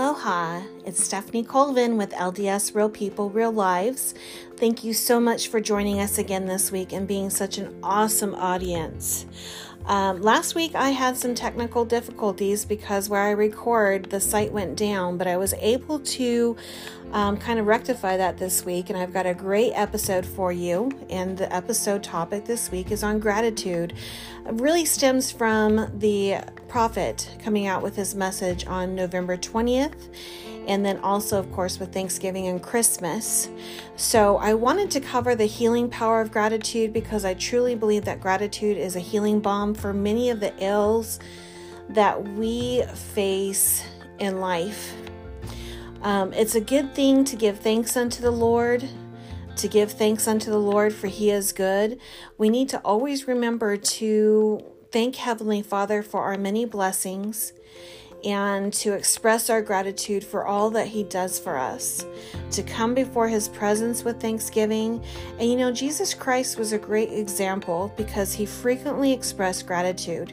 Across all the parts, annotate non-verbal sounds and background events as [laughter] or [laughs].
Aloha, it's Stephanie Colvin with LDS Real People, Real Lives. Thank you so much for joining us again this week and being such an awesome audience. Um, last week I had some technical difficulties because where I record, the site went down, but I was able to um, kind of rectify that this week, and I've got a great episode for you. And the episode topic this week is on gratitude. It really stems from the prophet coming out with his message on November 20th and then also, of course, with Thanksgiving and Christmas. So, I wanted to cover the healing power of gratitude because I truly believe that gratitude is a healing balm for many of the ills that we face in life. Um, it's a good thing to give thanks unto the Lord, to give thanks unto the Lord, for He is good. We need to always remember to thank Heavenly Father for our many blessings and to express our gratitude for all that He does for us, to come before His presence with thanksgiving. And you know, Jesus Christ was a great example because He frequently expressed gratitude.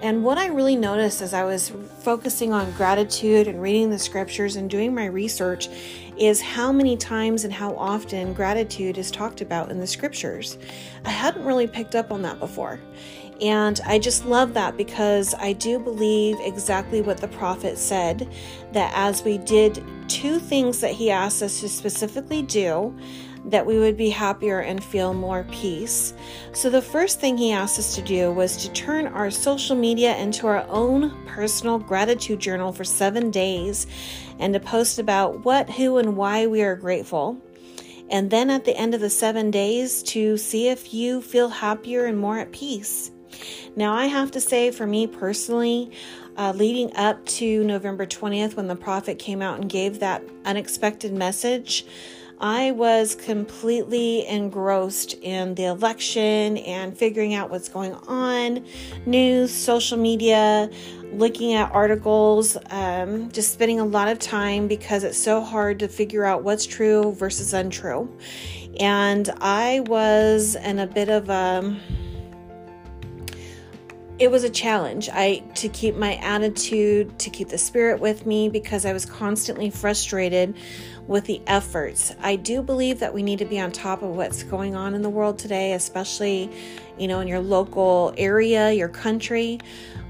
And what I really noticed as I was focusing on gratitude and reading the scriptures and doing my research is how many times and how often gratitude is talked about in the scriptures. I hadn't really picked up on that before. And I just love that because I do believe exactly what the prophet said that as we did two things that he asked us to specifically do, that we would be happier and feel more peace. So, the first thing he asked us to do was to turn our social media into our own personal gratitude journal for seven days and to post about what, who, and why we are grateful. And then at the end of the seven days, to see if you feel happier and more at peace. Now, I have to say, for me personally, uh, leading up to November 20th, when the prophet came out and gave that unexpected message, I was completely engrossed in the election and figuring out what's going on, news, social media, looking at articles, um, just spending a lot of time because it's so hard to figure out what's true versus untrue. And I was in a bit of a it was a challenge. I to keep my attitude to keep the spirit with me because i was constantly frustrated with the efforts. I do believe that we need to be on top of what's going on in the world today especially you know in your local area your country.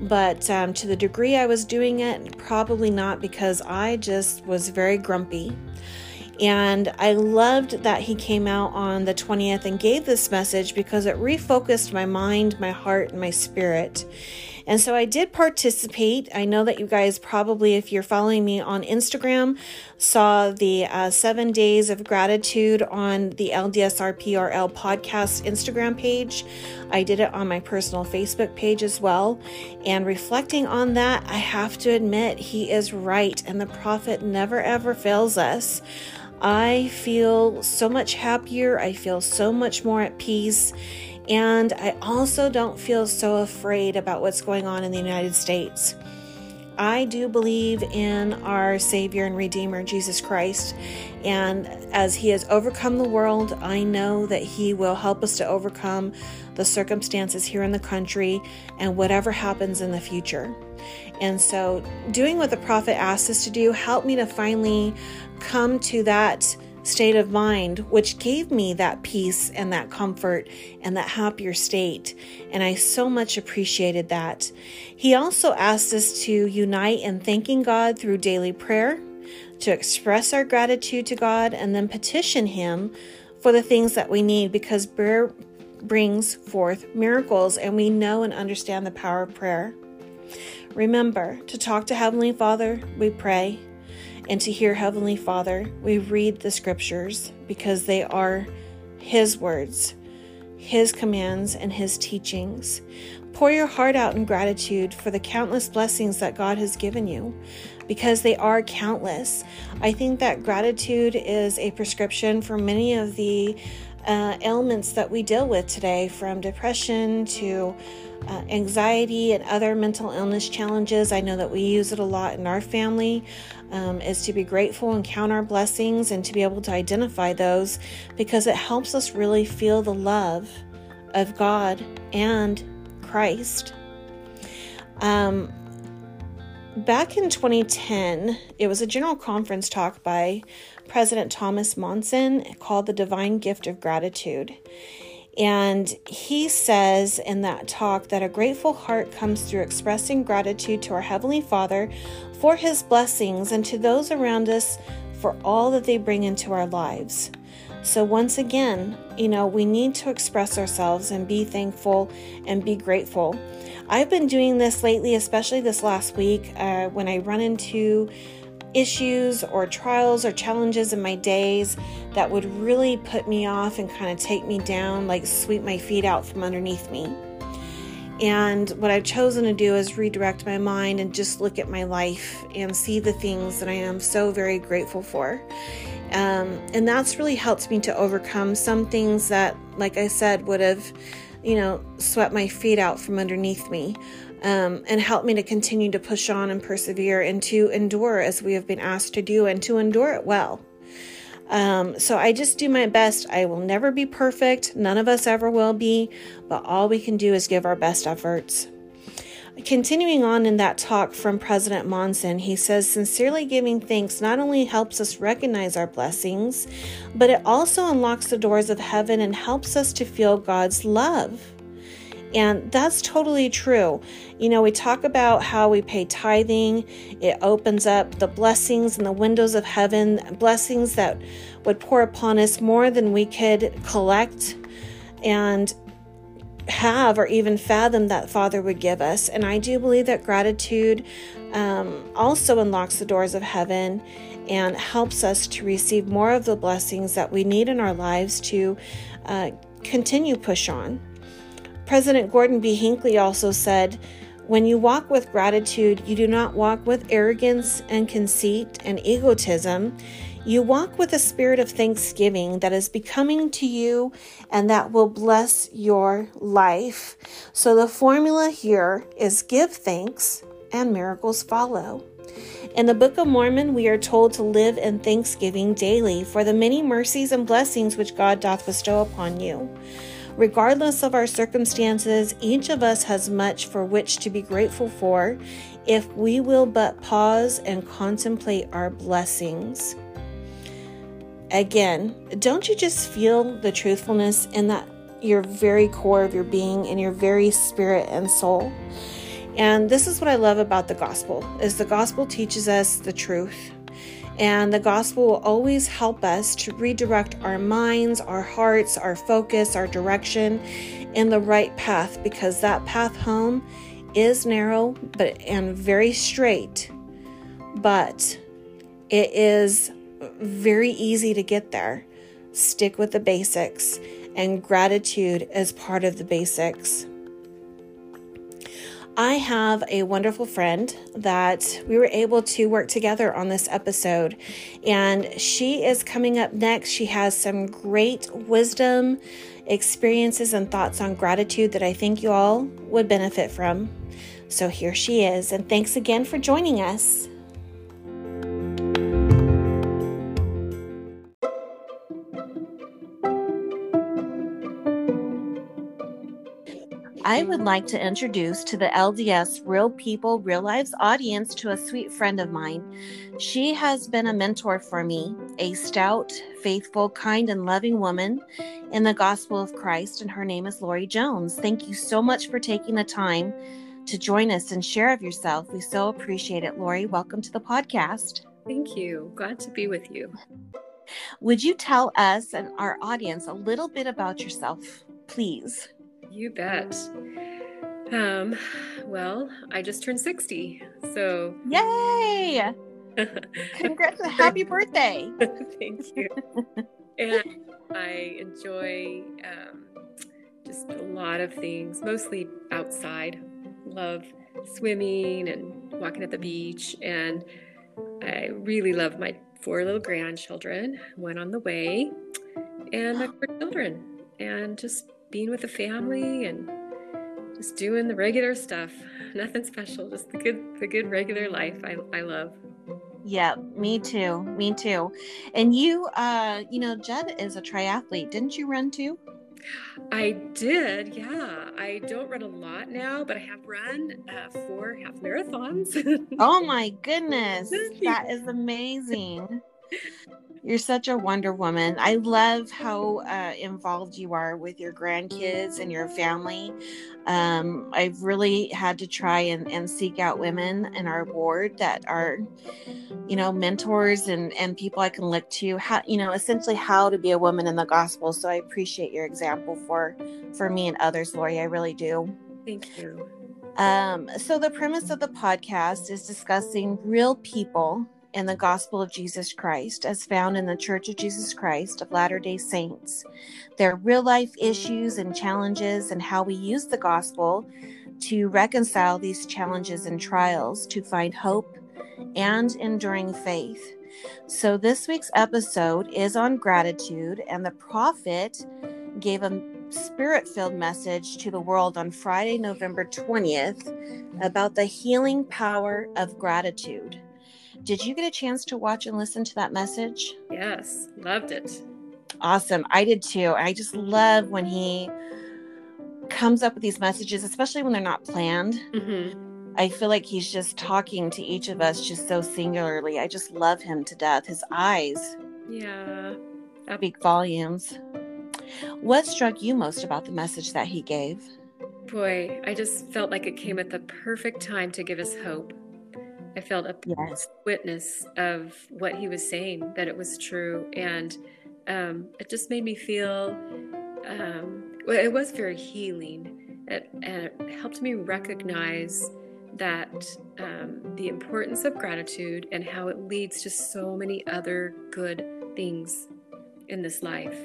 But um, to the degree i was doing it probably not because i just was very grumpy and I loved that he came out on the 20th and gave this message because it refocused my mind, my heart, and my spirit. And so I did participate. I know that you guys probably, if you're following me on Instagram, saw the uh, seven days of gratitude on the LDSRPRL podcast Instagram page. I did it on my personal Facebook page as well. And reflecting on that, I have to admit, he is right. And the prophet never ever fails us. I feel so much happier. I feel so much more at peace. And I also don't feel so afraid about what's going on in the United States. I do believe in our Savior and Redeemer, Jesus Christ. And as He has overcome the world, I know that He will help us to overcome the circumstances here in the country and whatever happens in the future. And so, doing what the prophet asked us to do helped me to finally come to that state of mind, which gave me that peace and that comfort and that happier state. And I so much appreciated that. He also asked us to unite in thanking God through daily prayer, to express our gratitude to God, and then petition Him for the things that we need because prayer brings forth miracles, and we know and understand the power of prayer. Remember to talk to Heavenly Father, we pray and to hear Heavenly Father, we read the scriptures because they are His words, His commands, and His teachings. Pour your heart out in gratitude for the countless blessings that God has given you because they are countless. I think that gratitude is a prescription for many of the uh, ailments that we deal with today, from depression to uh, anxiety and other mental illness challenges. I know that we use it a lot in our family. Um, is to be grateful and count our blessings and to be able to identify those because it helps us really feel the love of God and Christ. Um, back in 2010, it was a general conference talk by President Thomas Monson called The Divine Gift of Gratitude. And he says in that talk that a grateful heart comes through expressing gratitude to our Heavenly Father for His blessings and to those around us for all that they bring into our lives. So, once again, you know, we need to express ourselves and be thankful and be grateful. I've been doing this lately, especially this last week, uh, when I run into issues or trials or challenges in my days that would really put me off and kind of take me down, like sweep my feet out from underneath me. And what I've chosen to do is redirect my mind and just look at my life and see the things that I am so very grateful for. Um, and that's really helped me to overcome some things that, like I said, would have, you know, swept my feet out from underneath me um, and help me to continue to push on and persevere and to endure as we have been asked to do and to endure it well. Um, so I just do my best. I will never be perfect. None of us ever will be, but all we can do is give our best efforts. Continuing on in that talk from President Monson, he says, Sincerely giving thanks not only helps us recognize our blessings, but it also unlocks the doors of heaven and helps us to feel God's love. And that's totally true. You know, we talk about how we pay tithing, it opens up the blessings and the windows of heaven, blessings that would pour upon us more than we could collect and have or even fathom that Father would give us. And I do believe that gratitude um, also unlocks the doors of heaven and helps us to receive more of the blessings that we need in our lives to uh, continue push on. President Gordon B. Hinckley also said, When you walk with gratitude, you do not walk with arrogance and conceit and egotism. You walk with a spirit of thanksgiving that is becoming to you and that will bless your life. So, the formula here is give thanks and miracles follow. In the Book of Mormon, we are told to live in thanksgiving daily for the many mercies and blessings which God doth bestow upon you. Regardless of our circumstances, each of us has much for which to be grateful for if we will but pause and contemplate our blessings. Again, don't you just feel the truthfulness in that your very core of your being in your very spirit and soul? And this is what I love about the gospel is the gospel teaches us the truth and the gospel will always help us to redirect our minds, our hearts, our focus, our direction in the right path because that path home is narrow but and very straight. But it is very easy to get there. Stick with the basics and gratitude is part of the basics. I have a wonderful friend that we were able to work together on this episode, and she is coming up next. She has some great wisdom, experiences, and thoughts on gratitude that I think you all would benefit from. So here she is, and thanks again for joining us. I would like to introduce to the LDS Real People, Real Lives audience to a sweet friend of mine. She has been a mentor for me, a stout, faithful, kind, and loving woman in the gospel of Christ, and her name is Lori Jones. Thank you so much for taking the time to join us and share of yourself. We so appreciate it, Lori. Welcome to the podcast. Thank you. Glad to be with you. Would you tell us and our audience a little bit about yourself, please? You bet. Um, well, I just turned 60. So Yay! Congrats [laughs] happy birthday. Thank you. and I enjoy um, just a lot of things, mostly outside. Love swimming and walking at the beach. And I really love my four little grandchildren, one on the way, and my [gasps] four children. And just being with the family and just doing the regular stuff. Nothing special, just the good the good regular life I, I love. Yeah, me too. Me too. And you uh you know, Jed is a triathlete. Didn't you run too? I did, yeah. I don't run a lot now, but I have run uh, four half marathons. [laughs] oh my goodness, that is amazing. You're such a Wonder Woman. I love how uh, involved you are with your grandkids and your family. Um, I've really had to try and, and seek out women in our ward that are, you know, mentors and, and people I can look to. How you know, essentially how to be a woman in the gospel. So I appreciate your example for for me and others, Lori. I really do. Thank you. Um, so the premise of the podcast is discussing real people and the gospel of Jesus Christ as found in the Church of Jesus Christ of Latter day Saints, their real life issues and challenges, and how we use the gospel to reconcile these challenges and trials to find hope and enduring faith. So, this week's episode is on gratitude, and the prophet gave a spirit filled message to the world on Friday, November 20th about the healing power of gratitude. Did you get a chance to watch and listen to that message? Yes, loved it. Awesome. I did too. I just love when he comes up with these messages, especially when they're not planned. Mm-hmm. I feel like he's just talking to each of us just so singularly. I just love him to death. His eyes. Yeah. Speak volumes. What struck you most about the message that he gave? Boy, I just felt like it came at the perfect time to give us hope. I felt a yes. witness of what he was saying, that it was true. And um, it just made me feel, um, well, it was very healing. It, and it helped me recognize that um, the importance of gratitude and how it leads to so many other good things in this life.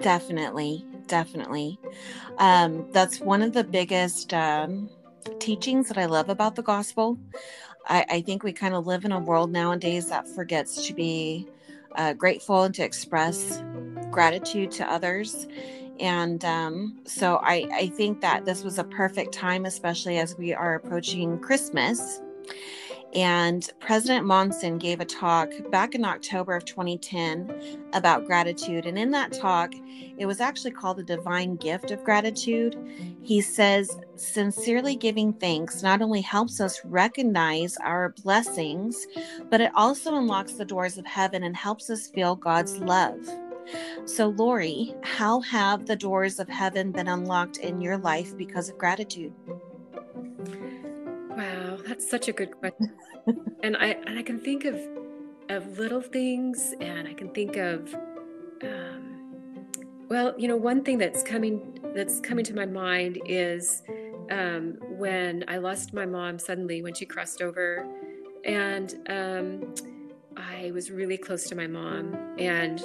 Definitely, definitely. Um, that's one of the biggest um, teachings that I love about the gospel. I, I think we kind of live in a world nowadays that forgets to be uh, grateful and to express gratitude to others. And um, so I, I think that this was a perfect time, especially as we are approaching Christmas. And President Monson gave a talk back in October of 2010 about gratitude. And in that talk, it was actually called the divine gift of gratitude. He says, sincerely giving thanks not only helps us recognize our blessings, but it also unlocks the doors of heaven and helps us feel God's love. So, Lori, how have the doors of heaven been unlocked in your life because of gratitude? That's such a good question. [laughs] and I and I can think of of little things, and I can think of, um, well, you know, one thing that's coming that's coming to my mind is um, when I lost my mom suddenly when she crossed over, and um, I was really close to my mom and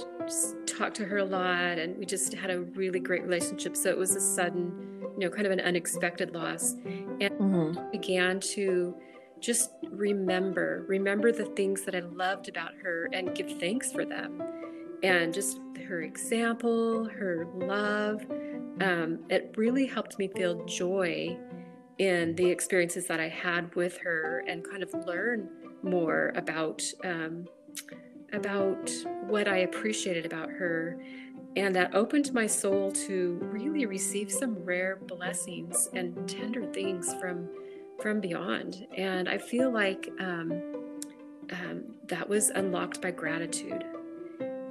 talked to her a lot, and we just had a really great relationship. So it was a sudden you know, kind of an unexpected loss. And mm-hmm. began to just remember, remember the things that I loved about her and give thanks for them. And just her example, her love, um, it really helped me feel joy in the experiences that I had with her and kind of learn more about um, about what I appreciated about her and that opened my soul to really receive some rare blessings and tender things from from beyond. And i feel like um, um, that was unlocked by gratitude.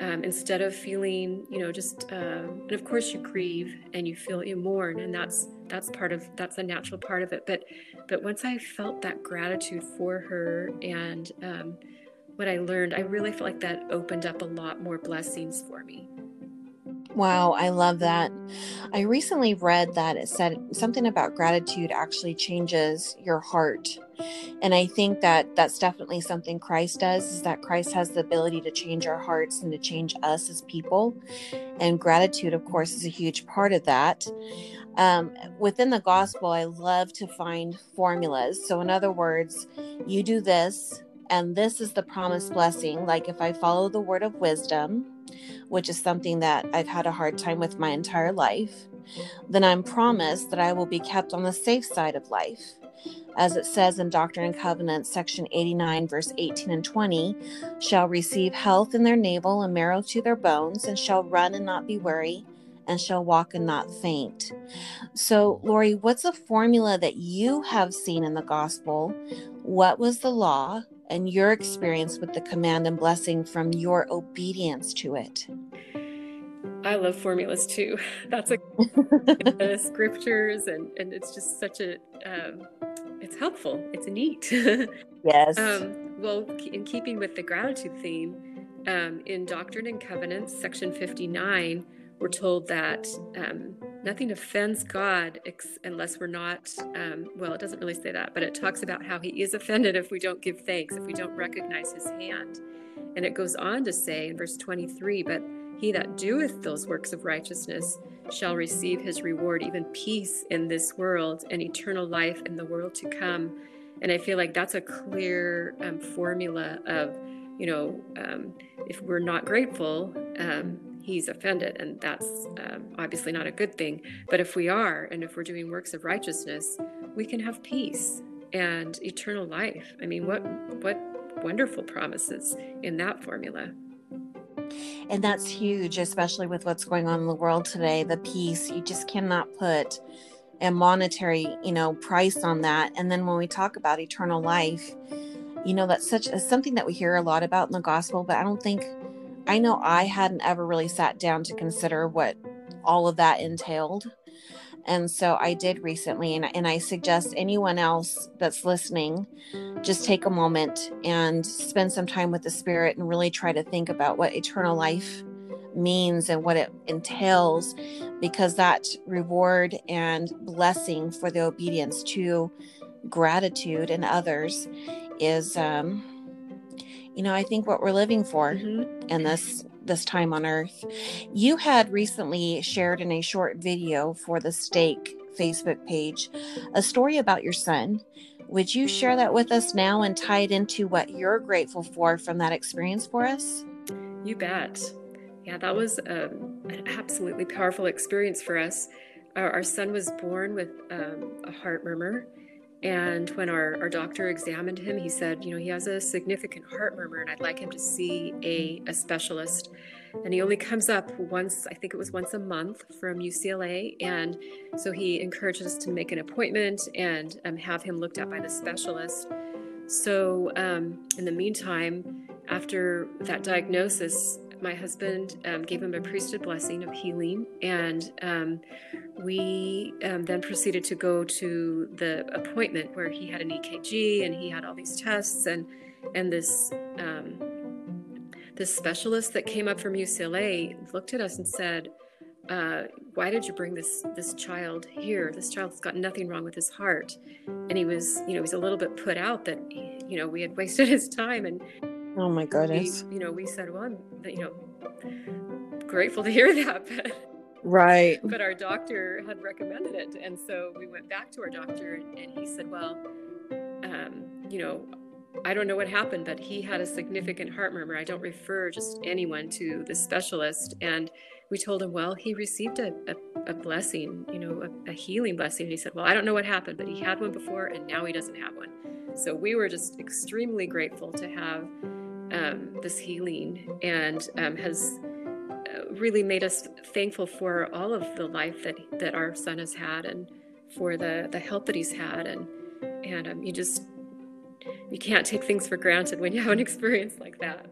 Um, instead of feeling you know just uh, and of course you grieve and you feel you mourn and that's that's part of that's a natural part of it. But but once i felt that gratitude for her and um, what i learned i really felt like that opened up a lot more blessings for me Wow, I love that. I recently read that it said something about gratitude actually changes your heart. And I think that that's definitely something Christ does is that Christ has the ability to change our hearts and to change us as people. And gratitude, of course, is a huge part of that. Um, within the gospel, I love to find formulas. So, in other words, you do this, and this is the promised blessing. Like if I follow the word of wisdom, which is something that I've had a hard time with my entire life, then I'm promised that I will be kept on the safe side of life. As it says in Doctrine and Covenants, section 89, verse 18 and 20, shall receive health in their navel and marrow to their bones, and shall run and not be weary, and shall walk and not faint. So, Lori, what's a formula that you have seen in the gospel? What was the law and your experience with the command and blessing from your obedience to it? I love formulas too. [laughs] That's a [laughs] uh, scriptures, and and it's just such a um, it's helpful. It's neat. [laughs] yes. Um, well, in keeping with the gratitude theme, um, in Doctrine and Covenants, section fifty nine, we're told that um, nothing offends God ex- unless we're not. Um, well, it doesn't really say that, but it talks about how He is offended if we don't give thanks, if we don't recognize His hand, and it goes on to say in verse twenty three, but he that doeth those works of righteousness shall receive his reward, even peace in this world and eternal life in the world to come. And I feel like that's a clear um, formula of, you know, um, if we're not grateful, um, he's offended. And that's um, obviously not a good thing. But if we are, and if we're doing works of righteousness, we can have peace and eternal life. I mean, what, what wonderful promises in that formula. And that's huge, especially with what's going on in the world today. The peace, you just cannot put a monetary, you know, price on that. And then when we talk about eternal life, you know, that's such a, something that we hear a lot about in the gospel, but I don't think I know I hadn't ever really sat down to consider what all of that entailed. And so I did recently, and, and I suggest anyone else that's listening just take a moment and spend some time with the Spirit and really try to think about what eternal life means and what it entails, because that reward and blessing for the obedience to gratitude and others is, um, you know, I think what we're living for mm-hmm. in this this time on earth. You had recently shared in a short video for the Stake Facebook page a story about your son. Would you share that with us now and tie it into what you're grateful for from that experience for us? You bet. Yeah, that was um, an absolutely powerful experience for us. Our, our son was born with um, a heart murmur and when our, our doctor examined him, he said, you know, he has a significant heart murmur and I'd like him to see a, a specialist. And he only comes up once, I think it was once a month from UCLA. And so he encouraged us to make an appointment and um, have him looked at by the specialist. So um, in the meantime, after that diagnosis, my husband um, gave him a priesthood blessing of healing, and um, we um, then proceeded to go to the appointment where he had an EKG and he had all these tests, and and this um, this specialist that came up from UCLA looked at us and said. Uh, why did you bring this this child here? This child's got nothing wrong with his heart, and he was, you know, he was a little bit put out that, you know, we had [laughs] wasted his time, and Oh my goodness. We, you know, we said, well, I'm, you know, grateful to hear [laughs] that. But, right. But our doctor had recommended it. And so we went back to our doctor and, and he said, well, um, you know, I don't know what happened, but he had a significant heart murmur. I don't refer just anyone to the specialist. And we told him, well, he received a, a, a blessing, you know, a, a, healing blessing. And he said, well, I don't know what happened, but he had one before and now he doesn't have one. So we were just extremely grateful to have um, this healing and um, has uh, really made us thankful for all of the life that that our son has had and for the the help that he's had. And and um, you just you can't take things for granted when you have an [laughs] experience like that.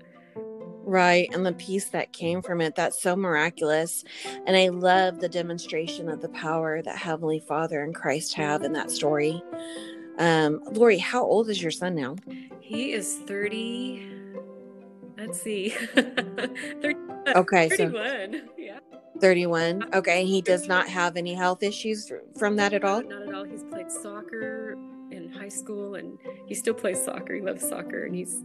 Right and the peace that came from it that's so miraculous. And i love the demonstration of the power that heavenly father and christ have in that story. Um lori how old is your son now? He is 30 let's see. [laughs] 30, okay, 31. So yeah. 31. Okay, he does not have any health issues from that at all? Not at all. He's played soccer in high school and he still plays soccer. He loves soccer and he's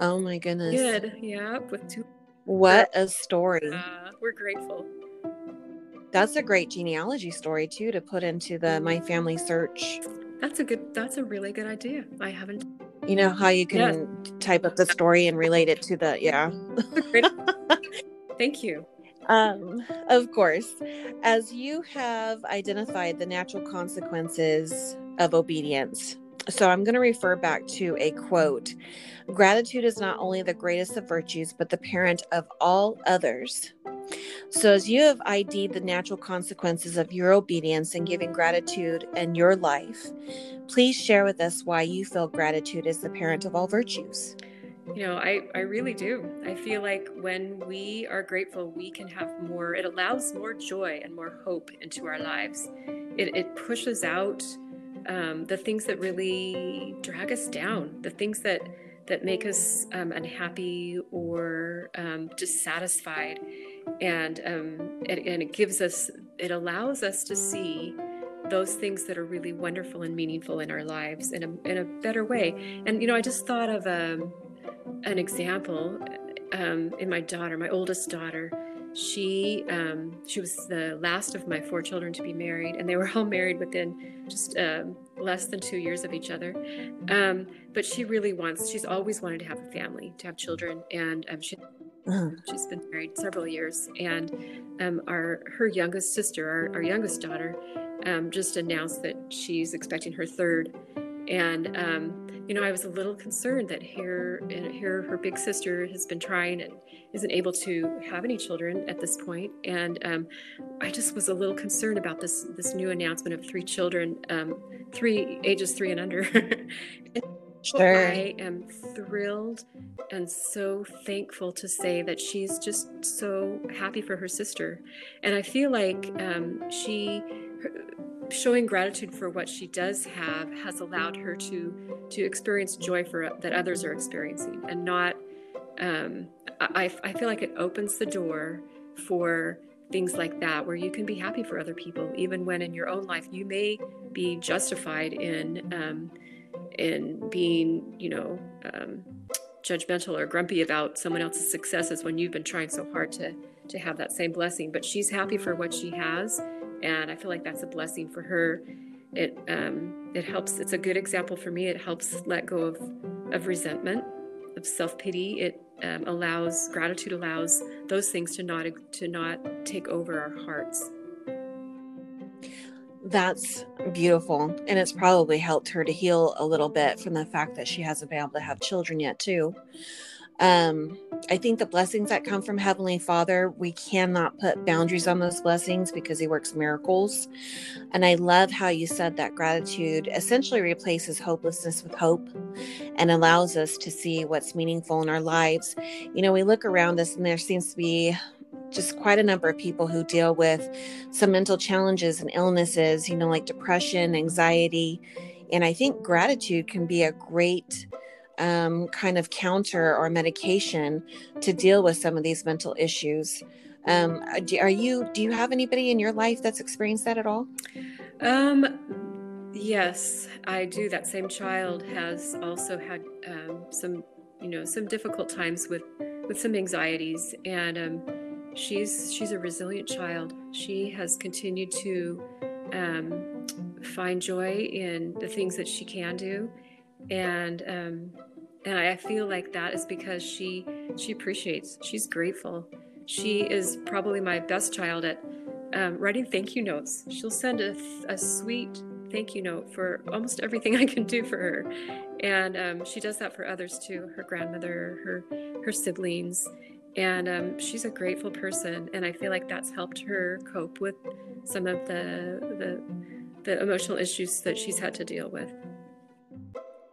Oh my goodness. Good. Yeah, with two What a story. Uh, we're grateful. That's a great genealogy story too to put into the My Family Search. That's a good that's a really good idea. I haven't you know how you can yes. type up the story and relate it to the yeah. [laughs] Thank you. Um, of course as you have identified the natural consequences of obedience so i'm going to refer back to a quote gratitude is not only the greatest of virtues but the parent of all others So, as you have ID'd the natural consequences of your obedience and giving gratitude in your life, please share with us why you feel gratitude is the parent of all virtues. You know, I, I really do. I feel like when we are grateful, we can have more, it allows more joy and more hope into our lives. It, it pushes out um, the things that really drag us down, the things that that make us um, unhappy or um, dissatisfied, and um, it, and it gives us, it allows us to see those things that are really wonderful and meaningful in our lives in a in a better way. And you know, I just thought of um, an example um, in my daughter, my oldest daughter she um, she was the last of my four children to be married, and they were all [laughs] married within just um, less than two years of each other. Um, but she really wants; she's always wanted to have a family, to have children, and um, she. [clears throat] She's been married several years, and um, our her youngest sister, our, our youngest daughter, um, just announced that she's expecting her third. And you know, I was a little concerned that here, here, her big sister has been trying and isn't able to have any children at this point, and um, I just was a little concerned about this this new announcement of three children, um, three ages three and under. [laughs] Sure. I am thrilled and so thankful to say that she's just so happy for her sister. And I feel like um, she, showing gratitude for what she does have has allowed her to to experience joy for that others are experiencing and not um, I, I feel like it opens the door for things like that where you can be happy for other people even when in your own life you may be justified in um, in being you know um, judgmental or grumpy about someone else's successes when you've been trying so hard to to have that same blessing. But she's happy for what she has and I feel like that's a blessing for her. It um, it helps. It's a good example for me. It helps let go of of resentment, of self pity. It um, allows gratitude allows those things to not to not take over our hearts. That's beautiful. And it's probably helped her to heal a little bit from the fact that she hasn't been able to have children yet, too. Um, I think the blessings that come from Heavenly Father, we cannot put boundaries on those blessings because He works miracles. And I love how you said that gratitude essentially replaces hopelessness with hope and allows us to see what's meaningful in our lives. You know, we look around us and there seems to be just quite a number of people who deal with some mental challenges and illnesses, you know, like depression, anxiety. And I think gratitude can be a great um, kind of counter or medication to deal with some of these mental issues. Um, are you? Do you have anybody in your life that's experienced that at all? Um, yes, I do. That same child has also had um, some, you know, some difficult times with with some anxieties, and um, she's she's a resilient child. She has continued to um, find joy in the things that she can do, and um, and I feel like that is because she she appreciates. She's grateful. She is probably my best child at um, writing thank you notes. She'll send a, a sweet thank you note for almost everything [laughs] I can do for her, and um, she does that for others too. Her grandmother, her her siblings, and um, she's a grateful person. And I feel like that's helped her cope with some of the the the emotional issues that she's had to deal with.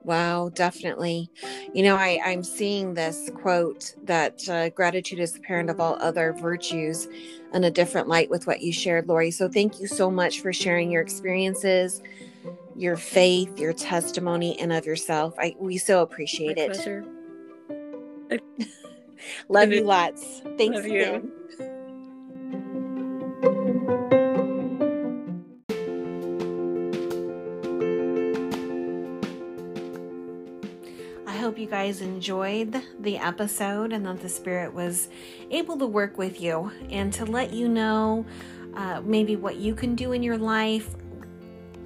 Wow, definitely. You know, I, I'm seeing this quote that uh, gratitude is the parent of all other virtues in a different light with what you shared, Lori. So thank you so much for sharing your experiences, your faith, your testimony, and of yourself. I we so appreciate My it. Pleasure. [laughs] Love you lots. Thanks Love you. Hope you guys enjoyed the episode and that the Spirit was able to work with you and to let you know uh, maybe what you can do in your life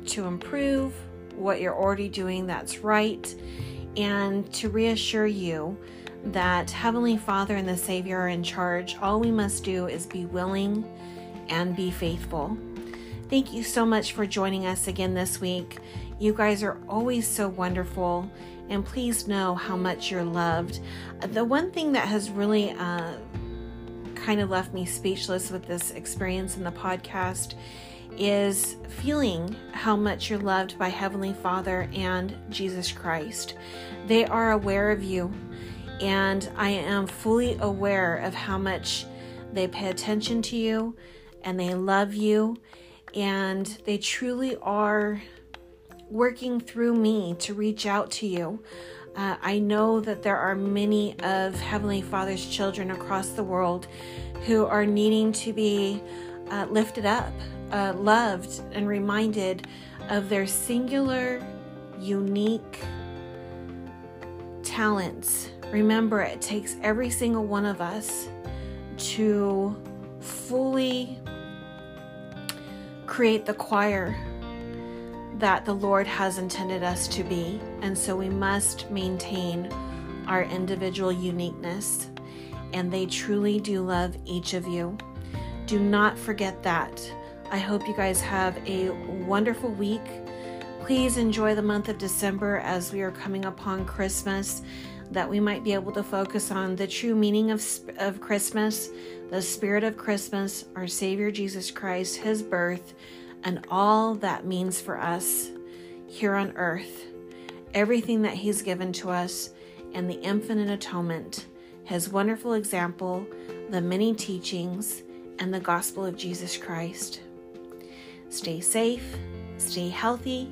to improve, what you're already doing that's right, and to reassure you that Heavenly Father and the Savior are in charge. All we must do is be willing and be faithful. Thank you so much for joining us again this week. You guys are always so wonderful and please know how much you're loved. The one thing that has really uh, kind of left me speechless with this experience in the podcast is feeling how much you're loved by Heavenly Father and Jesus Christ. They are aware of you, and I am fully aware of how much they pay attention to you and they love you, and they truly are working through me to reach out to you. Uh, I know that there are many of Heavenly Father's children across the world who are needing to be uh, lifted up, uh, loved, and reminded of their singular, unique talents. Remember, it takes every single one of us to fully create the choir that the Lord has intended us to be. And so we must maintain our individual uniqueness. And they truly do love each of you. Do not forget that. I hope you guys have a wonderful week. Please enjoy the month of December as we are coming upon Christmas, that we might be able to focus on the true meaning of, of Christmas, the spirit of Christmas, our Savior Jesus Christ, His birth and all that means for us here on earth, everything that He's given to us, and the infinite atonement, His wonderful example, the many teachings, and the gospel of Jesus Christ. Stay safe, stay healthy,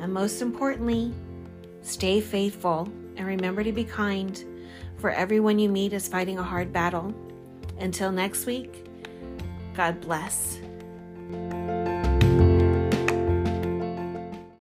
and most importantly, stay faithful and remember to be kind, for everyone you meet is fighting a hard battle. Until next week, God bless.